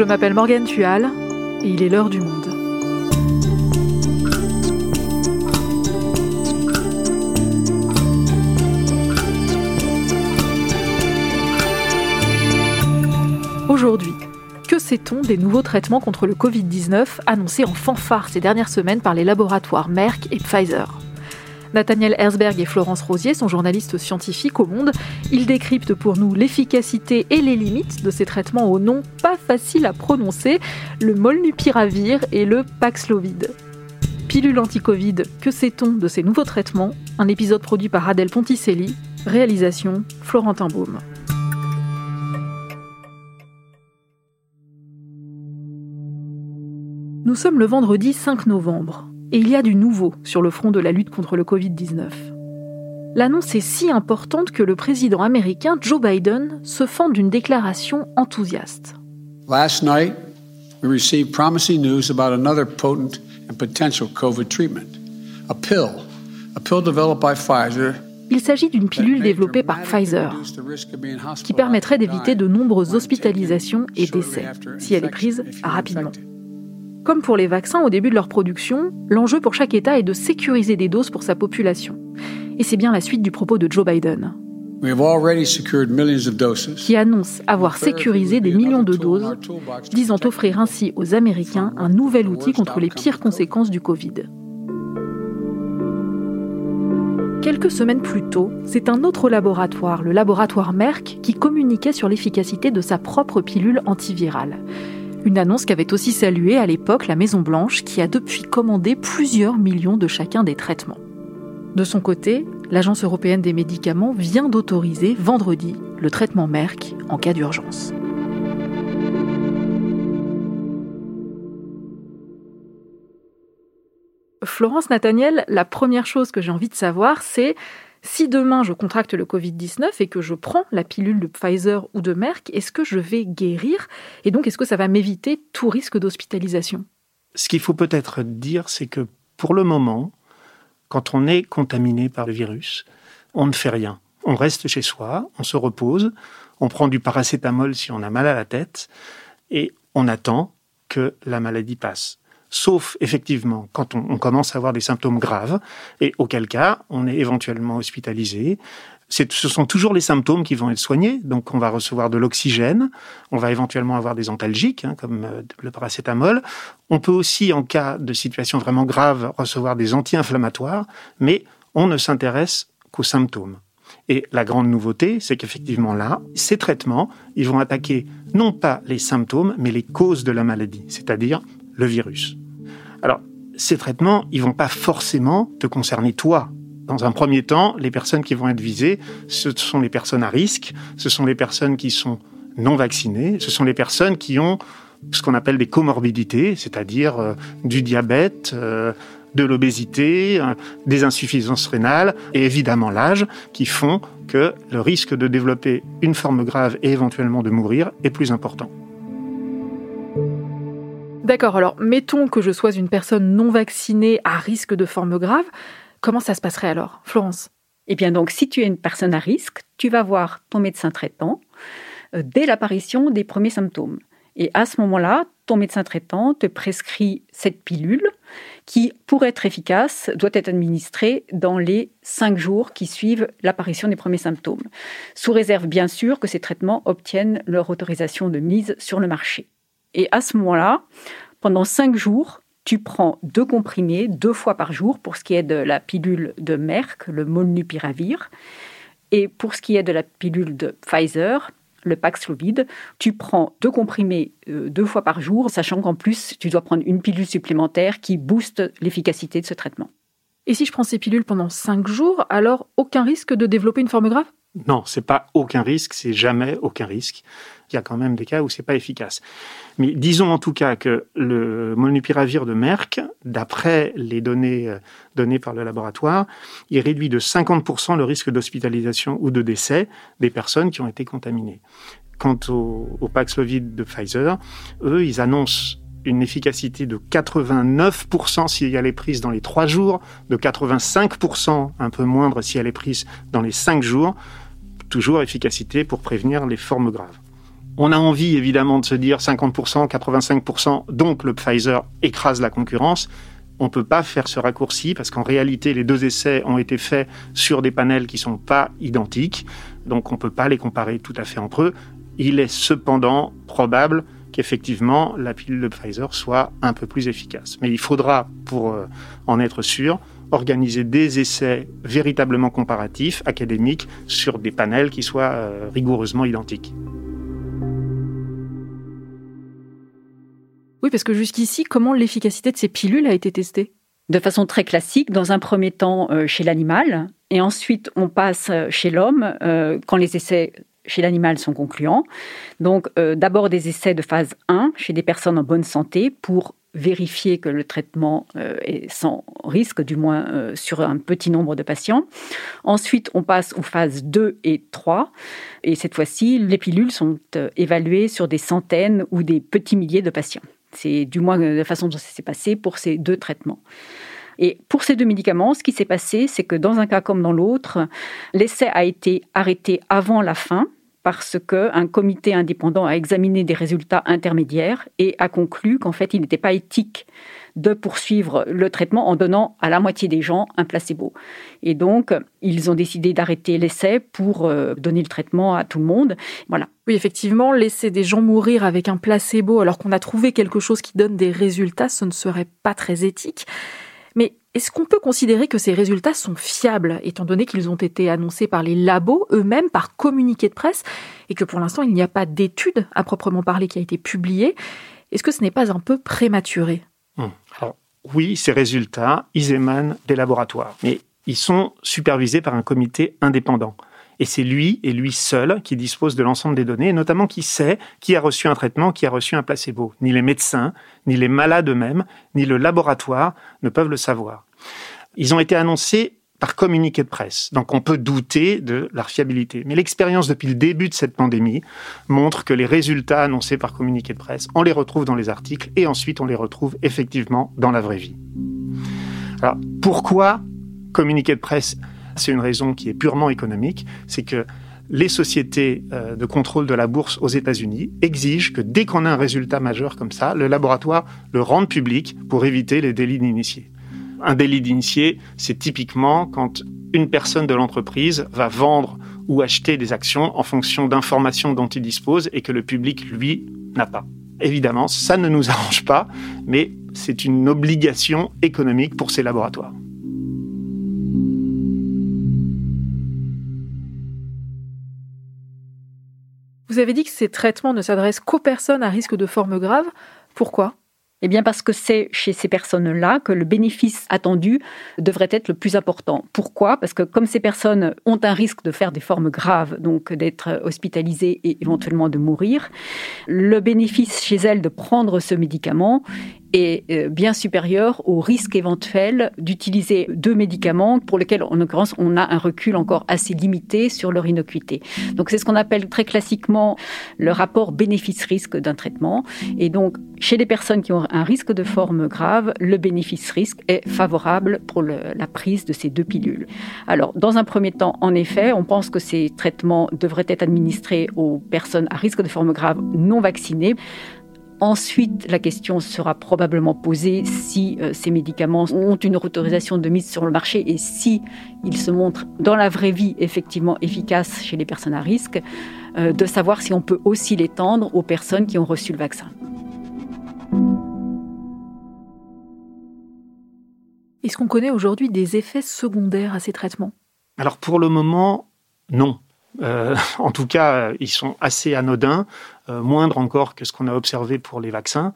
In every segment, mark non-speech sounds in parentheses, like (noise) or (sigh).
Je m'appelle Morgane Tual et il est l'heure du monde. Aujourd'hui, que sait-on des nouveaux traitements contre le Covid-19 annoncés en fanfare ces dernières semaines par les laboratoires Merck et Pfizer? Nathaniel Herzberg et Florence Rosier sont journalistes scientifiques au Monde. Ils décryptent pour nous l'efficacité et les limites de ces traitements au nom pas facile à prononcer, le molnupiravir et le Paxlovid. Pilule anti-Covid, que sait-on de ces nouveaux traitements? Un épisode produit par Adèle Ponticelli, réalisation Florentin Baume. Nous sommes le vendredi 5 novembre et il y a du nouveau sur le front de la lutte contre le Covid-19. L'annonce est si importante que le président américain Joe Biden se fend d'une déclaration enthousiaste. Last night, we received promising news about another potent and potential COVID treatment. A pill, a pill developed by Pfizer il s'agit d'une pilule développée par Pfizer qui permettrait d'éviter de nombreuses hospitalisations et décès si elle est prise rapidement. Comme pour les vaccins au début de leur production, l'enjeu pour chaque État est de sécuriser des doses pour sa population. Et c'est bien la suite du propos de Joe Biden, qui annonce avoir sécurisé des millions de doses, disant offrir ainsi aux Américains un nouvel outil contre les pires conséquences du Covid. Quelques semaines plus tôt, c'est un autre laboratoire, le laboratoire Merck, qui communiquait sur l'efficacité de sa propre pilule antivirale. Une annonce qu'avait aussi saluée à l'époque la Maison-Blanche, qui a depuis commandé plusieurs millions de chacun des traitements. De son côté, l'Agence européenne des médicaments vient d'autoriser vendredi le traitement Merck en cas d'urgence. Florence Nathaniel, la première chose que j'ai envie de savoir, c'est si demain je contracte le Covid-19 et que je prends la pilule de Pfizer ou de Merck, est-ce que je vais guérir Et donc, est-ce que ça va m'éviter tout risque d'hospitalisation? Ce qu'il faut peut-être dire, c'est que pour le moment, quand on est contaminé par le virus, on ne fait rien. On reste chez soi, on se repose, on prend du paracétamol si on a mal à la tête, et on attend que la maladie passe sauf effectivement quand on, commence à avoir des symptômes graves, et auquel cas on est éventuellement hospitalisé. Ce sont toujours les symptômes qui vont être soignés, donc on va recevoir de l'oxygène, on va éventuellement avoir des antalgiques, hein, comme euh, le paracétamol. On peut aussi, en cas de situation vraiment grave, recevoir des anti-inflammatoires, mais on ne s'intéresse qu'aux symptômes. Et la grande nouveauté, c'est qu'effectivement là, ces traitements, ils vont attaquer non pas les symptômes, mais les causes de la maladie, c'est-à-dire le virus. Alors, ces traitements, ils vont pas forcément te concerner toi. Dans un premier temps, les personnes qui vont être visées, ce sont les personnes à risque, ce sont les personnes qui sont non vaccinées, ce sont les personnes qui ont ce qu'on appelle des comorbidités, c'est-à-dire euh, du diabète, euh, de l'obésité, euh, des insuffisances rénales et évidemment l'âge qui font que le risque de développer une forme grave et éventuellement de mourir est plus important. D'accord, alors mettons que je sois une personne non vaccinée à risque de forme grave. Comment ça se passerait alors, Florence? Eh bien donc, si tu es une personne à risque, tu vas voir ton médecin traitant euh, dès l'apparition des premiers symptômes. Et à ce moment-là, ton médecin traitant te prescrit cette pilule qui, pour être efficace, doit être administrée dans les cinq jours qui suivent l'apparition des premiers symptômes, sous réserve bien sûr que ces traitements obtiennent leur autorisation de mise sur le marché. Et à ce moment-là, pendant cinq jours, tu prends deux comprimés deux fois par jour pour ce qui est de la pilule de Merck, le molnupiravir, et pour ce qui est de la pilule de Pfizer, le Paxlovid, tu prends deux comprimés euh, deux fois par jour, sachant qu'en plus, tu dois prendre une pilule supplémentaire qui booste l'efficacité de ce traitement. Et si je prends ces pilules pendant cinq jours, alors aucun risque de développer une forme grave? Non, c'est pas aucun risque, c'est jamais aucun risque il y a quand même des cas où c'est pas efficace. Mais disons en tout cas que le molnupiravir de Merck, d'après les données euh, données par le laboratoire, il réduit de 50% le risque d'hospitalisation ou de décès des personnes qui ont été contaminées. Quant au, au Paxlovid de Pfizer, eux, ils annoncent une efficacité de 89% si elle est prise dans les trois jours, de 85% un peu moindre si elle est prise dans les cinq jours. Toujours efficacité pour prévenir les formes graves. On a envie évidemment de se dire 50%, 85%, donc le Pfizer écrase la concurrence. On ne peut pas faire ce raccourci parce qu'en réalité, les deux essais ont été faits sur des panels qui ne sont pas identiques. Donc on ne peut pas les comparer tout à fait entre eux. Il est cependant probable qu'effectivement la pilule de Pfizer soit un peu plus efficace. Mais il faudra, pour euh, en être sûr, organiser des essais véritablement comparatifs, académiques, sur des panels qui soient euh, rigoureusement identiques. Oui, parce que jusqu'ici, comment l'efficacité de ces pilules a été testée? De façon très classique, dans un premier temps euh, chez l'animal, et ensuite on passe chez l'homme quand les essais chez l'animal sont concluants. Donc euh, d'abord des essais de phase 1 chez des personnes en bonne santé pour vérifier que le traitement euh, est sans risque, du moins euh, sur un petit nombre de patients. Ensuite, on passe aux phases 2 et 3. Et cette fois-ci, les pilules sont évaluées sur des centaines ou des petits milliers de patients. C'est du moins la façon dont ça s'est passé pour ces deux traitements. Et pour ces deux médicaments, ce qui s'est passé, c'est que dans un cas comme dans l'autre, l'essai a été arrêté avant la fin parce qu'un comité indépendant a examiné des résultats intermédiaires et a conclu qu'en fait, il n'était pas éthique de poursuivre le traitement en donnant à la moitié des gens un placebo. Et donc, ils ont décidé d'arrêter l'essai pour euh, donner le traitement à tout le monde. Voilà. Oui, effectivement, laisser des gens mourir avec un placebo alors qu'on a trouvé quelque chose qui donne des résultats, ce ne serait pas très éthique. Mais est-ce qu'on peut considérer que ces résultats sont fiables, étant donné qu'ils ont été annoncés par les labos eux-mêmes par communiqué de presse, et que pour l'instant il n'y a pas d'étude à proprement parler qui a été publiée? Est-ce que ce n'est pas un peu prématuré? Hum. Alors, Oui, ces résultats, ils émanent des laboratoires, mais ils sont supervisés par un comité indépendant. Et c'est lui et lui seul qui dispose de l'ensemble des données, et notamment qui sait qui a reçu un traitement, qui a reçu un placebo. Ni les médecins, ni les malades eux-mêmes, ni le laboratoire ne peuvent le savoir. Ils ont été annoncés par communiqué de presse. Donc on peut douter de leur fiabilité. Mais l'expérience depuis le début de cette pandémie montre que les résultats annoncés par communiqué de presse, on les retrouve dans les articles et ensuite on les retrouve effectivement dans la vraie vie. Alors pourquoi communiqué de presse c'est une raison qui est purement économique, c'est que les sociétés euh, de contrôle de la bourse aux États-Unis exigent que dès qu'on a un résultat majeur comme ça, le laboratoire le rende public pour éviter les délits d'initiés. Un délit d'initié, c'est typiquement quand une personne de l'entreprise va vendre ou acheter des actions en fonction d'informations dont il dispose et que le public, lui, n'a pas. Évidemment, ça ne nous (laughs) arrange pas, mais c'est une obligation économique pour ces laboratoires. Vous avez dit que ces traitements ne s'adressent qu'aux personnes à risque de forme grave. Pourquoi? Eh bien parce que c'est chez ces personnes-là que le bénéfice attendu devrait être le plus important. Pourquoi? Parce que comme ces personnes ont un risque de faire des formes graves, donc d'être hospitalisées et éventuellement de mourir, le bénéfice chez elles de prendre ce médicament est euh, bien supérieur au risque éventuel d'utiliser deux médicaments pour lesquels, en l'occurrence, on a un recul encore assez limité sur leur innocuité. Donc c'est ce qu'on appelle très classiquement le rapport bénéfice-risque d'un traitement. Et donc, chez les personnes qui ont un risque de forme grave, le bénéfice-risque est favorable pour la prise de ces deux pilules. Alors, dans un premier temps, en effet, on pense que ces traitements devraient être administrés aux personnes à risque de forme grave non vaccinées. Ensuite, la question sera probablement posée si euh, ces médicaments ont une autorisation de mise sur le marché et si ils se montrent dans la vraie vie effectivement efficaces chez les personnes à risque, euh, de savoir si on peut aussi l'étendre aux personnes qui ont reçu le vaccin. Est-ce qu'on connaît aujourd'hui des effets secondaires à ces traitements? Alors pour le moment, non. Euh, en tout cas, ils sont assez anodins, euh, moindres encore que ce qu'on a observé pour les vaccins.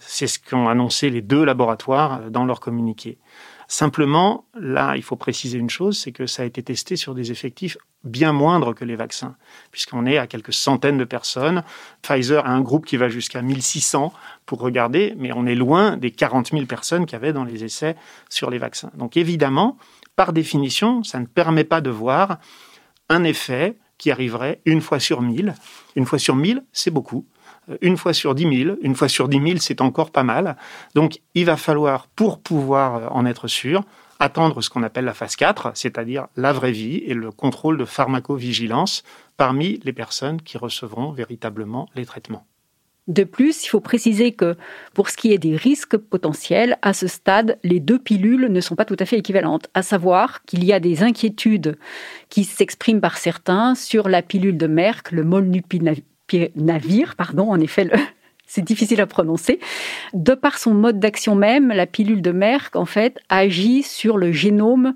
C'est ce qu'ont annoncé les deux laboratoires euh, dans leur communiqué. Simplement, là, il faut préciser une chose, c'est que ça a été testé sur des effectifs bien moindres que les vaccins, puisqu'on est à quelques centaines de personnes. Pfizer a un groupe qui va jusqu'à 1600 pour regarder, mais on est loin des 40 000 personnes qu'il y avait dans les essais sur les vaccins. Donc évidemment, par définition, ça ne permet pas de voir un effet qui arriverait une fois sur mille. Une fois sur mille, c'est beaucoup. Euh, une fois sur dix mille, une fois sur dix mille, c'est encore pas mal. Donc, il va falloir, pour pouvoir euh, en être sûr, attendre ce qu'on appelle la phase 4, c'est-à-dire la vraie vie et le contrôle de pharmacovigilance parmi les personnes qui recevront véritablement les traitements. De plus, il faut préciser que pour ce qui est des risques potentiels, à ce stade, les deux pilules ne sont pas tout à fait équivalentes. À savoir qu'il y a des inquiétudes qui s'expriment par certains sur la pilule de Merck, le molnupiravir, pardon, en effet, (laughs) c'est difficile à prononcer. De par son mode d'action même, la pilule de Merck, en fait, agit sur le génome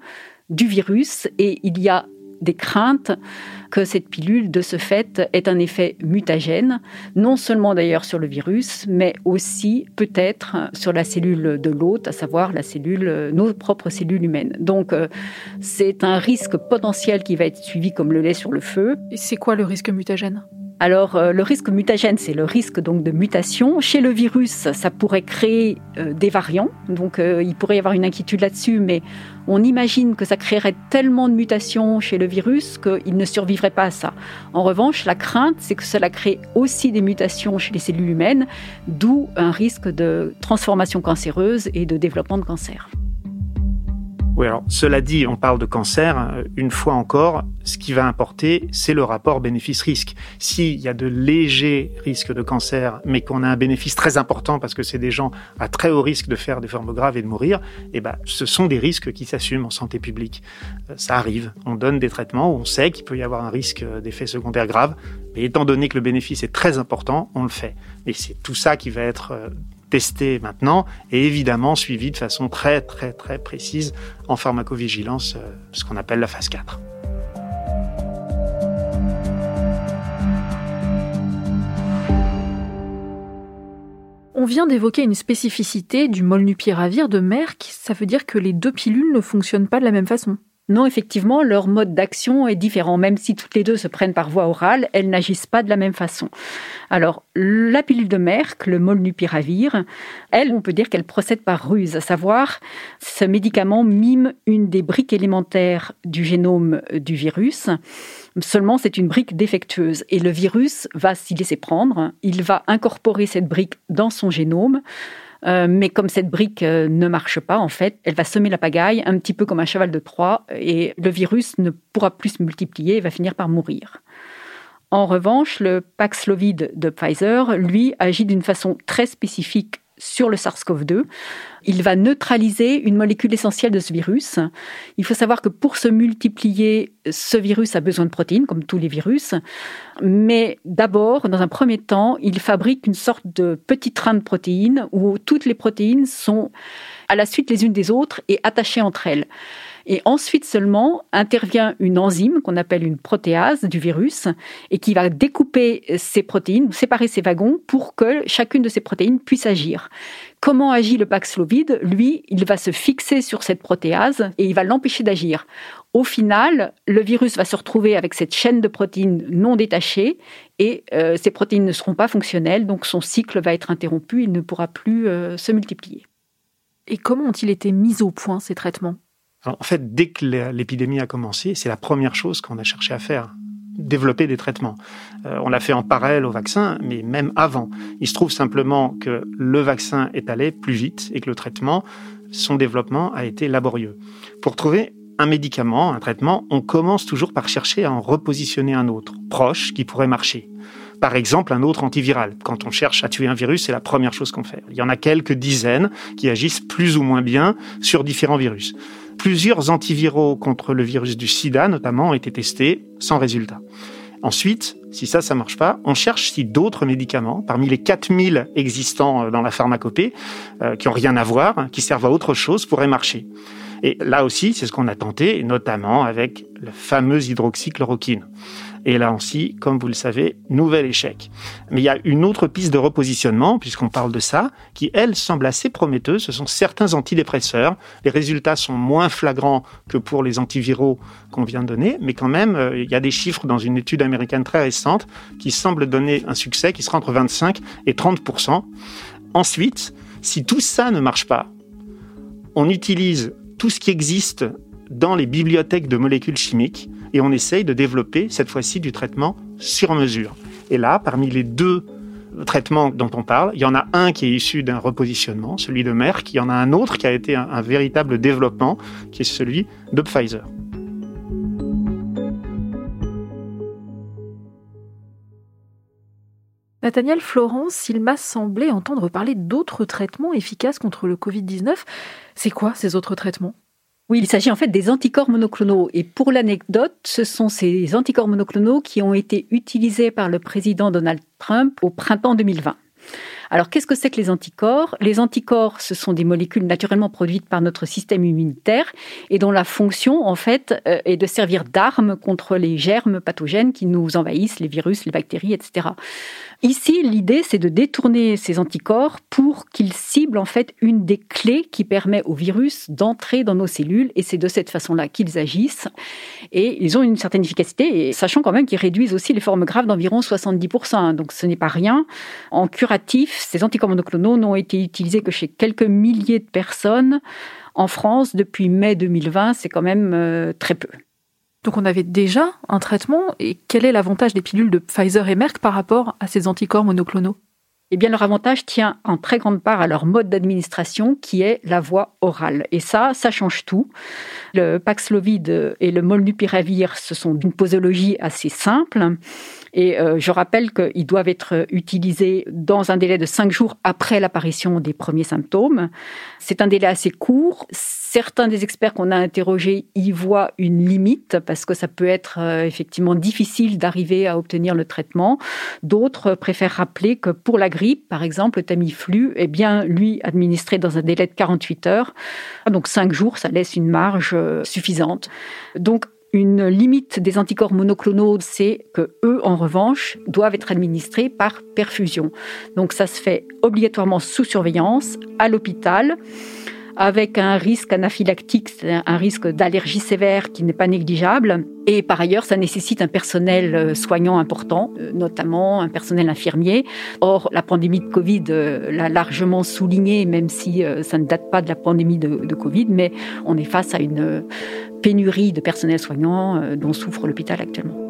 du virus et il y a des craintes que cette pilule, de ce fait, ait un effet mutagène, non seulement d'ailleurs sur le virus, mais aussi peut-être sur la cellule de l'hôte, à savoir la cellule, nos propres cellules humaines. Donc, euh, c'est un risque potentiel qui va être suivi comme le lait sur le feu. Et c'est quoi le risque mutagène? Alors, euh, le risque mutagène, c'est le risque donc de mutation. Chez le virus, ça pourrait créer euh, des variants. Donc, euh, il pourrait y avoir une inquiétude là-dessus, mais on imagine que ça créerait tellement de mutations chez le virus qu'il ne survivrait pas à ça. En revanche, la crainte, c'est que cela crée aussi des mutations chez les cellules humaines, d'où un risque de transformation cancéreuse et de développement de cancer. Oui, alors cela dit, on parle de cancer. Euh, une fois encore, ce qui va importer, c'est le rapport bénéfice-risque. S'il y a de légers risques de cancer, mais qu'on a un bénéfice très important parce que c'est des gens à très haut risque de faire des formes graves et de mourir, eh ben, ce sont des risques qui s'assument en santé publique. Euh, ça arrive. On donne des traitements où on sait qu'il peut y avoir un risque d'effets secondaires graves, mais étant donné que le bénéfice est très important, on le fait. Et c'est tout ça qui va être euh, testé maintenant et évidemment suivi de façon très très très précise en pharmacovigilance, euh, ce qu'on appelle la phase 4. On vient d'évoquer une spécificité du molnupiravir de Merck, ça veut dire que les deux pilules ne fonctionnent pas de la même façon. Non, effectivement, leur mode d'action est différent. Même si toutes les deux se prennent par voie orale, elles n'agissent pas de la même façon. Alors, la pilule de Merck, le molnupiravir, elle, on peut dire qu'elle procède par ruse, à savoir, ce médicament mime une des briques élémentaires du génome du virus. Seulement, c'est une brique défectueuse et le virus va s'y laisser prendre. Il va incorporer cette brique dans son génome euh, mais comme cette brique euh, ne marche pas, en fait, elle va semer la pagaille, un petit peu comme un cheval de Troie, et le virus ne pourra plus se multiplier et va finir par mourir. En revanche, le Paxlovid de Pfizer, lui, agit d'une façon très spécifique sur le SARS-CoV-2. Il va neutraliser une molécule essentielle de ce virus. Il faut savoir que pour se multiplier, ce virus a besoin de protéines, comme tous les virus. Mais d'abord, dans un premier temps, il fabrique une sorte de petit train de protéines où toutes les protéines sont à la suite les unes des autres et attachées entre elles. Et ensuite seulement intervient une enzyme qu'on appelle une protéase du virus et qui va découper ces protéines, séparer ces wagons pour que chacune de ces protéines puisse agir. Comment agit le Paxlovid? Lui, il va se fixer sur cette protéase et il va l'empêcher d'agir. Au final, le virus va se retrouver avec cette chaîne de protéines non détachées et euh, ces protéines ne seront pas fonctionnelles, donc son cycle va être interrompu, il ne pourra plus euh, se multiplier. Et comment ont-ils été mis au point ces traitements? En fait, dès que l'épidémie a commencé, c'est la première chose qu'on a cherché à faire développer des traitements. Euh, on l'a fait en parallèle au vaccin, mais même avant. Il se trouve simplement que le vaccin est allé plus vite et que le traitement, son développement a été laborieux. Pour trouver un médicament, un traitement, on commence toujours par chercher à en repositionner un autre, proche, qui pourrait marcher. Par exemple, un autre antiviral. Quand on cherche à tuer un virus, c'est la première chose qu'on fait. Il y en a quelques dizaines qui agissent plus ou moins bien sur différents virus. Plusieurs antiviraux contre le virus du sida, notamment, ont été testés sans résultat. Ensuite, si ça, ça marche pas, on cherche si d'autres médicaments, parmi les 4000 existants euh, dans la pharmacopée, euh, qui ont rien à voir, qui servent à autre chose, pourraient marcher. Et là aussi, c'est ce qu'on a tenté, notamment avec la fameuse hydroxychloroquine. Et là aussi, comme vous le savez, nouvel échec. Mais il y a une autre piste de repositionnement, puisqu'on parle de ça, qui, elle, semble assez prometteuse. Ce sont certains antidépresseurs. Les résultats sont moins flagrants que pour les antiviraux qu'on vient de donner, mais quand même, euh, il y a des chiffres dans une étude américaine très récente qui semblent donner un succès qui sera entre 25 et 30% Ensuite, si tout ça ne marche pas, on utilise tout ce qui existe dans les bibliothèques de molécules chimiques et on essaye de développer cette fois-ci du traitement sur mesure. Et là, parmi les deux traitements dont on parle, il y en a un qui est issu d'un repositionnement, celui de Merck, il y en a un autre qui a été un, véritable développement, qui est celui de Pfizer. Nathaniel Florence, il m'a semblé entendre parler d'autres traitements efficaces contre le Covid-19. C'est quoi ces autres traitements? Oui, il s'agit en fait des anticorps monoclonaux. Et pour l'anecdote, ce sont ces anticorps monoclonaux qui ont été utilisés par le président Donald Trump au printemps 2020. Alors, qu'est-ce que c'est que les anticorps? Les anticorps, ce sont des molécules naturellement produites par notre système immunitaire et dont la fonction, en fait, euh, est de servir d'arme contre les germes pathogènes qui nous envahissent, les virus, les bactéries, etc. Ici, l'idée, c'est de détourner ces anticorps pour qu'ils ciblent en fait une des clés qui permet au virus d'entrer dans nos cellules, et c'est de cette façon-là qu'ils agissent. Et ils ont une certaine efficacité, et sachant quand même qu'ils réduisent aussi les formes graves d'environ 70%. Donc ce n'est pas rien. En curatif, ces anticorps monoclonaux n'ont été utilisés que chez quelques milliers de personnes. En France, depuis mai 2020, c'est quand même euh, très peu. Donc on avait déjà un traitement, et quel est l'avantage des pilules de Pfizer et Merck par rapport à ces anticorps monoclonaux? Eh bien, leur avantage tient en très grande part à leur mode d'administration qui est la voie orale. Et ça, ça change tout. Le Paxlovid et le Molnupiravir, ce sont d'une posologie assez simple. Et euh, je rappelle qu'ils doivent être utilisés dans un délai de cinq jours après l'apparition des premiers symptômes. C'est un délai assez court. Certains des experts qu'on a interrogés y voient une limite parce que ça peut être euh, effectivement difficile d'arriver à obtenir le traitement. D'autres préfèrent rappeler que pour la grippe, par exemple, le Tamiflu est bien, lui, administré dans un délai de 48 heures. Donc cinq jours, ça laisse une marge euh, suffisante. Donc une limite des anticorps monoclonaux, c'est que eux, en revanche, doivent être administrés par perfusion. Donc ça se fait obligatoirement sous surveillance à l'hôpital avec un risque anaphylactique, un risque d'allergie sévère qui n'est pas négligeable. Et par ailleurs, ça nécessite un personnel euh, soignant important, euh, notamment un personnel infirmier. Or, la pandémie de Covid euh, l'a largement souligné, même si ça ne date pas de la pandémie de, de Covid, mais on est face à une pénurie de personnel soignant dont souffre l'hôpital actuellement.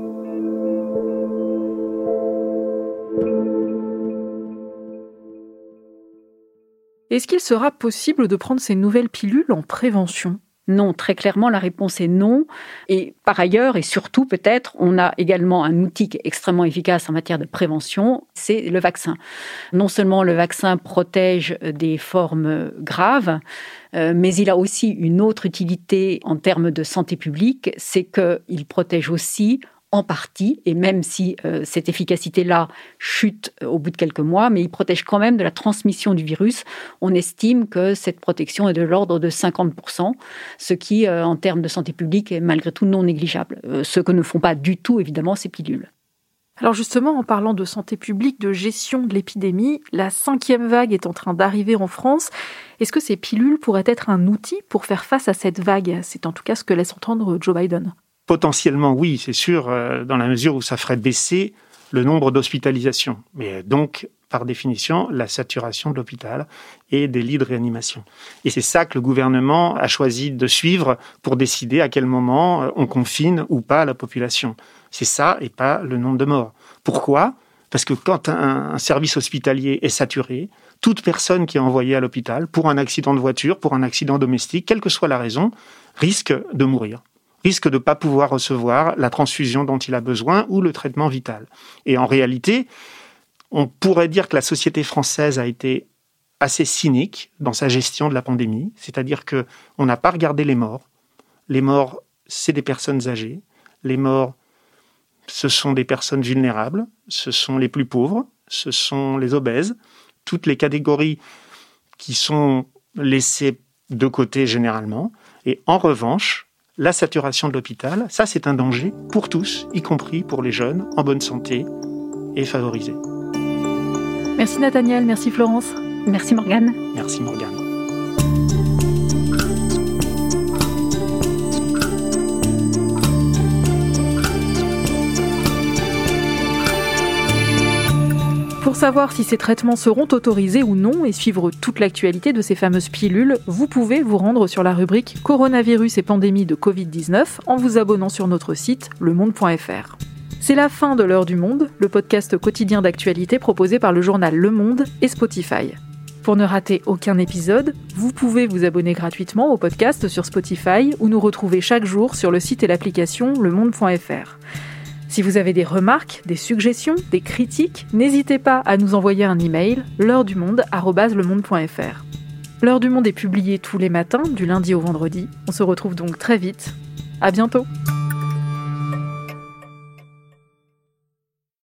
Est-ce qu'il sera possible de prendre ces nouvelles pilules en prévention? Non, très clairement, la réponse est non. Et par ailleurs, et surtout peut-être, on a également un outil extrêmement efficace en matière de prévention, c'est le vaccin. Non seulement le vaccin protège des formes graves, euh, mais il a aussi une autre utilité en termes de santé publique, c'est qu'il protège aussi en partie, et même si euh, cette efficacité-là chute euh, au bout de quelques mois, mais il protège quand même de la transmission du virus. On estime que cette protection est de l'ordre de 50%, ce qui, euh, en termes de santé publique, est malgré tout non négligeable. ce que ne font pas du tout, évidemment, ces pilules. Alors justement, en parlant de santé publique, de gestion de l'épidémie, la cinquième vague est en train d'arriver en France. Est-ce que ces pilules pourraient être un outil pour faire face à cette vague? C'est en tout cas ce que laisse entendre Joe Biden. Potentiellement, oui, c'est sûr, euh, dans la mesure où ça ferait baisser le nombre d'hospitalisations. Mais donc, par définition, la saturation de l'hôpital et des lits de réanimation. Et c'est ça que le gouvernement a choisi de suivre pour décider à quel moment euh, on confine ou pas la population. C'est ça et pas le nombre de morts. Pourquoi? Parce que quand un service hospitalier est saturé, toute personne qui est envoyée à l'hôpital pour un accident de voiture, pour un accident domestique, quelle que soit la raison, risque de mourir risque de ne pas pouvoir recevoir la transfusion dont il a besoin ou le traitement vital. Et en réalité, on pourrait dire que la société française a été assez cynique dans sa gestion de la pandémie, c'est-à-dire que on n'a pas regardé les morts. Les morts, c'est des personnes âgées. Les morts, ce sont des personnes vulnérables, ce sont les plus pauvres, ce sont les obèses, toutes les catégories qui sont laissées de côté généralement. Et en revanche, la saturation de l'hôpital, ça c'est un danger pour tous, y compris pour les jeunes en bonne santé et favorisés. Merci Nathaniel, merci Florence. Merci Morgane. Merci Morgane. Savoir si ces traitements seront autorisés ou non et suivre toute l'actualité de ces fameuses pilules, vous pouvez vous rendre sur la rubrique Coronavirus et pandémie de Covid-19 en vous abonnant sur notre site lemonde.fr. C'est la fin de l'heure du monde, le podcast quotidien d'actualité proposé par le journal Le Monde et Spotify. Pour ne rater aucun épisode, vous pouvez vous abonner gratuitement au podcast sur Spotify ou nous retrouver chaque jour sur le site et l'application lemonde.fr. Si vous avez des remarques, des suggestions, des critiques, n'hésitez pas à nous envoyer un email l'heure du monde L'heure du monde est publiée tous les matins, du lundi au vendredi. On se retrouve donc très vite. À bientôt!